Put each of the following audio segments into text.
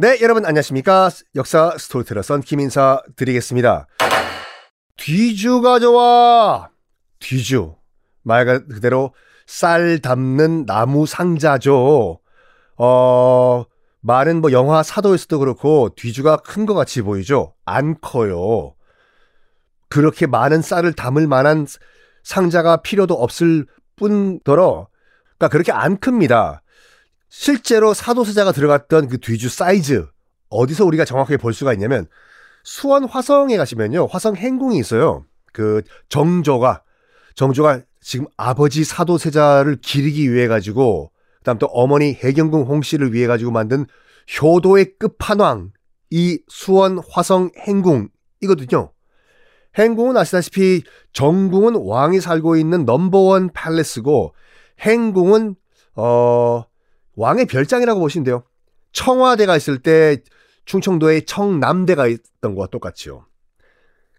네, 여러분 안녕하십니까? 역사 스토리텔러 썬킴 인사 드리겠습니다. 뒤주가 좋아. 뒤주. 말 그대로 쌀 담는 나무 상자죠. 어, 많은 뭐 영화 사도에서도 그렇고 뒤주가 큰 것 같이 보이죠? 안 커요. 그렇게 많은 쌀을 담을 만한 상자가 필요도 없을 뿐더러, 그러니까 그렇게 안 큽니다. 실제로 사도세자가 들어갔던 그 뒤주 사이즈 어디서 우리가 정확하게 볼 수가 있냐면 수원 화성에 가시면요 화성 행궁이 있어요 그 정조가 정조가 지금 아버지 사도세자를 기리기 위해 가지고 그다음 또 어머니 해경궁 홍씨를 위해 가지고 만든 효도의 끝판왕 이 수원 화성 행궁이거든요. 행궁은 아시다시피 정궁은 왕이 살고 있는 넘버원 팔레스고 행궁은 어 왕의 별장이라고 보시면 돼요. 청와대가 있을 때 충청도에 청남대가 있던 거와 똑같죠.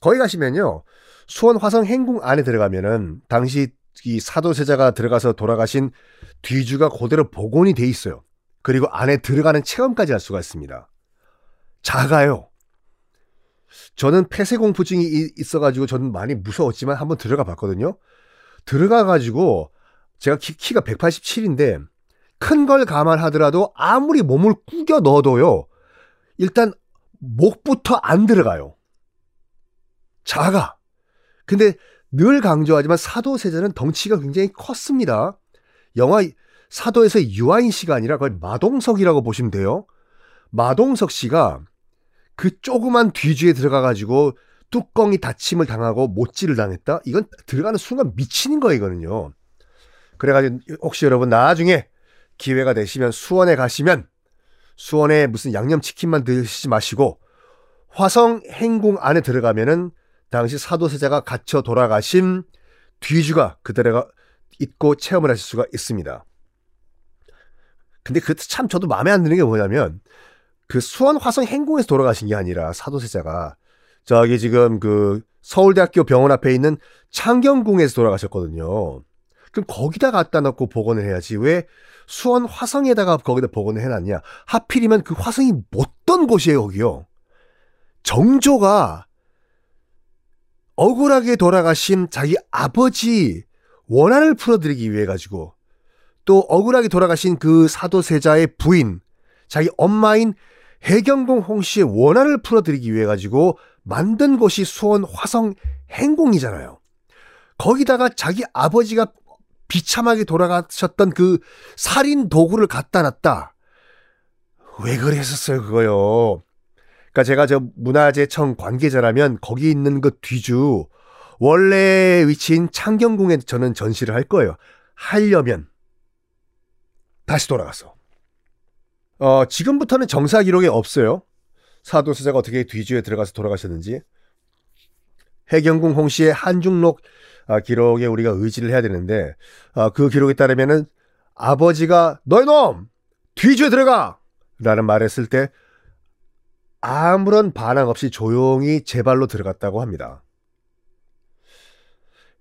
거기 가시면요. 수원 화성 행궁 안에 들어가면은 당시 이 사도세자가 들어가서 돌아가신 뒤주가 그대로 복원이 돼 있어요. 그리고 안에 들어가는 체험까지 할 수가 있습니다. 작아요. 저는 폐쇄공포증이 있어가지고 저는 많이 무서웠지만 한번 들어가 봤거든요. 들어가가지고 제가 키, 키가 187인데 큰 걸 감안하더라도 아무리 몸을 꾸겨 넣어도요. 일단 목부터 안 들어가요. 작아. 근데 늘 강조하지만 사도세자는 덩치가 굉장히 컸습니다. 영화 사도에서 유아인 씨가 아니라 거의 마동석이라고 보시면 돼요. 마동석 씨가 그 조그만 뒤주에 들어가가지고 뚜껑이 닫힘을 당하고 못질을 당했다? 이건 들어가는 순간 미치는 거이거든요. 그래가지고 혹시 여러분 나중에 기회가 되시면 수원에 가시면 수원에 무슨 양념치킨만 드시지 마시고 화성 행궁 안에 들어가면은 당시 사도세자가 갇혀 돌아가신 뒤주가 그대로가 있고 체험을 하실 수가 있습니다. 근데 그 참 저도 마음에 안 드는 게 뭐냐면 그 수원 화성 행궁에서 돌아가신 게 아니라 사도세자가 저기 지금 그 서울대학교 병원 앞에 있는 창경궁에서 돌아가셨거든요. 그럼 거기다 갖다 놓고 복원을 해야지 왜 수원 화성에다가 거기다 복원을 해놨냐. 하필이면 그 화성이 못던 곳이에요, 거기요. 정조가 억울하게 돌아가신 자기 아버지 원한을 풀어드리기 위해 가지고 또 억울하게 돌아가신 그 사도세자의 부인, 자기 엄마인 해경공 홍씨의 원한을 풀어드리기 위해 가지고 만든 곳이 수원 화성 행궁이잖아요. 거기다가 자기 아버지가 비참하게 돌아가셨던 그 살인 도구를 갖다 놨다. 왜 그랬었어요, 그거요. 그러니까 제가 저 문화재청 관계자라면 거기 있는 그 뒤주 원래 위치인 창경궁에 저는 전시를 할 거예요. 하려면 다시 돌아가서. 어, 지금부터는 정사 기록이 없어요. 사도세자가 어떻게 뒤주에 들어가서 돌아가셨는지. 해경궁 홍씨의 한중록 아, 기록에 우리가 의지를 해야 되는데 아, 그 기록에 따르면은 아버지가 너희 놈 뒤주에 들어가 라는 말을 했을 때 아무런 반항 없이 조용히 제 발로 들어갔다고 합니다.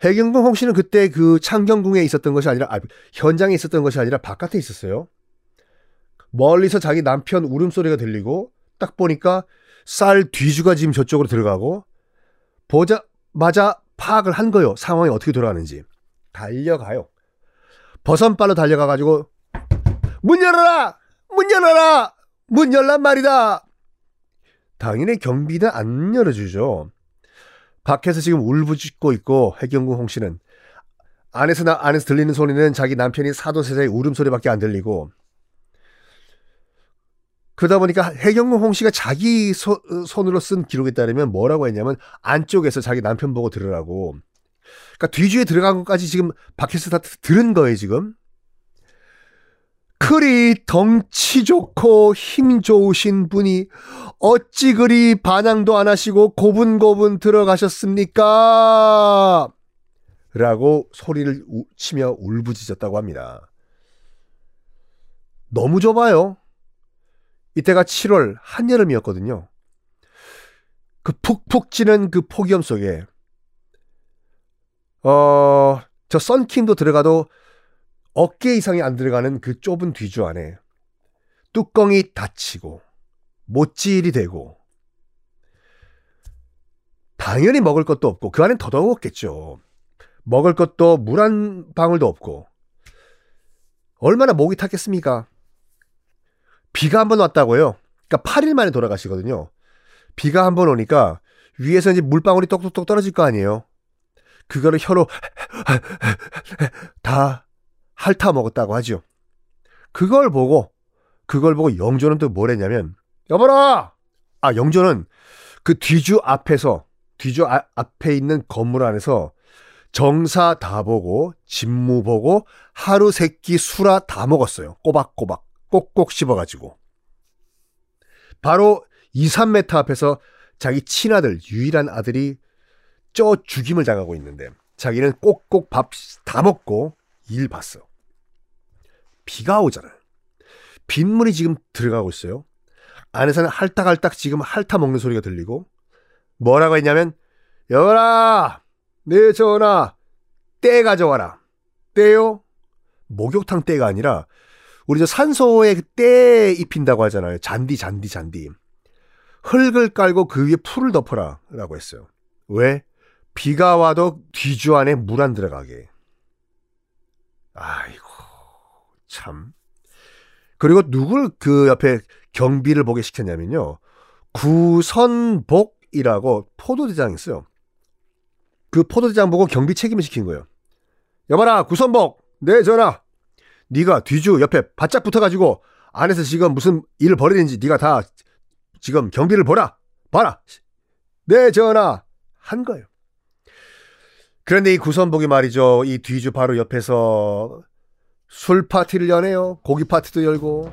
해경궁 홍 씨는 그때 그 창경궁에 있었던 것이 아니라 아, 현장에 있었던 것이 아니라 바깥에 있었어요. 멀리서 자기 남편 울음소리가 들리고 딱 보니까 쌀 뒤주가 지금 저쪽으로 들어가고 보자마자 파악을 한 거요. 상황이 어떻게 돌아가는지. 달려가요. 버선발로 달려가가지고 문 열어라! 문 열어라! 문 열란 말이다! 당연히 경비는 안 열어주죠. 밖에서 지금 울부짖고 있고 해경궁 홍 씨는 안에서 나 안에서 들리는 소리는 자기 남편이 사도세자의 울음소리밖에 안 들리고 그러다 보니까 해경궁 홍 씨가 자기 소, 손으로 쓴 기록에 따르면 뭐라고 했냐면 안쪽에서 자기 남편 보고 들으라고 그러니까 뒤주에 들어간 것까지 지금 밖에서 다 들은 거예요 지금 그리 덩치 좋고 힘 좋으신 분이 어찌 그리 반항도 안 하시고 고분고분 들어가셨습니까? 라고 소리를 치며 울부짖었다고 합니다. 너무 좁아요. 이때가 7월 한여름이었거든요. 그 푹푹 찌는 그 폭염 속에 어, 저 썬킴도 들어가도 어깨 이상이 안 들어가는 그 좁은 뒤주 안에 뚜껑이 닫히고 못질이 되고 당연히 먹을 것도 없고 그 안엔 더더웠겠죠. 먹을 것도 물 한 방울도 없고 얼마나 목이 탔겠습니까? 비가 한 번 왔다고요. 그러니까 8일 만에 돌아가시거든요. 비가 한 번 오니까 위에서 이제 물방울이 똑똑똑 떨어질 거 아니에요. 그거를 혀로 다 핥아 먹었다고 하죠. 그걸 보고 그걸 보고 영조는 또 뭘 했냐면 여보라! 아 영조는 그 뒤주 앞에서 뒤주 아, 앞에 있는 건물 안에서 정사 다 보고 진무 보고 하루 세끼 수라 다 먹었어요. 꼬박꼬박 꼭꼭 씹어가지고 바로 2, 3m 앞에서 자기 친아들 유일한 아들이 쪄 죽임을 당하고 있는데 자기는 꼭꼭 밥 다 먹고 일 봤어. 비가 오잖아요. 빗물이 지금 들어가고 있어요. 안에서는 할딱할딱 지금 핥아 먹는 소리가 들리고 뭐라고 했냐면 여라 네 전하 때 가져와라 때요 목욕탕 때가 아니라 우리 저 산소에 때 입힌다고 하잖아요 잔디 잔디 잔디 흙을 깔고 그 위에 풀을 덮어라 라고 했어요 왜 비가 와도 뒤주 안에 물 안 들어가게 아이고 참. 그리고 누굴 그 옆에 경비를 보게 시켰냐면요. 구선복이라고 포도대장이 있어요. 그 포도대장 보고 경비 책임을 시킨 거예요. 여봐라 구선복 네 전하 네가 뒤주 옆에 바짝 붙어가지고 안에서 지금 무슨 일을 벌이는지 네가 다 지금 경비를 보라 봐라 네 전하 한 거예요. 그런데 이 구선복이 말이죠. 이 뒤주 바로 옆에서 술 파티를 여네요. 고기 파티도 열고.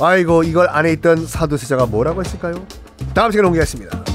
아이고 이걸 안에 있던 사도세자가 뭐라고 했을까요? 다음 시간에 공개하겠습니다.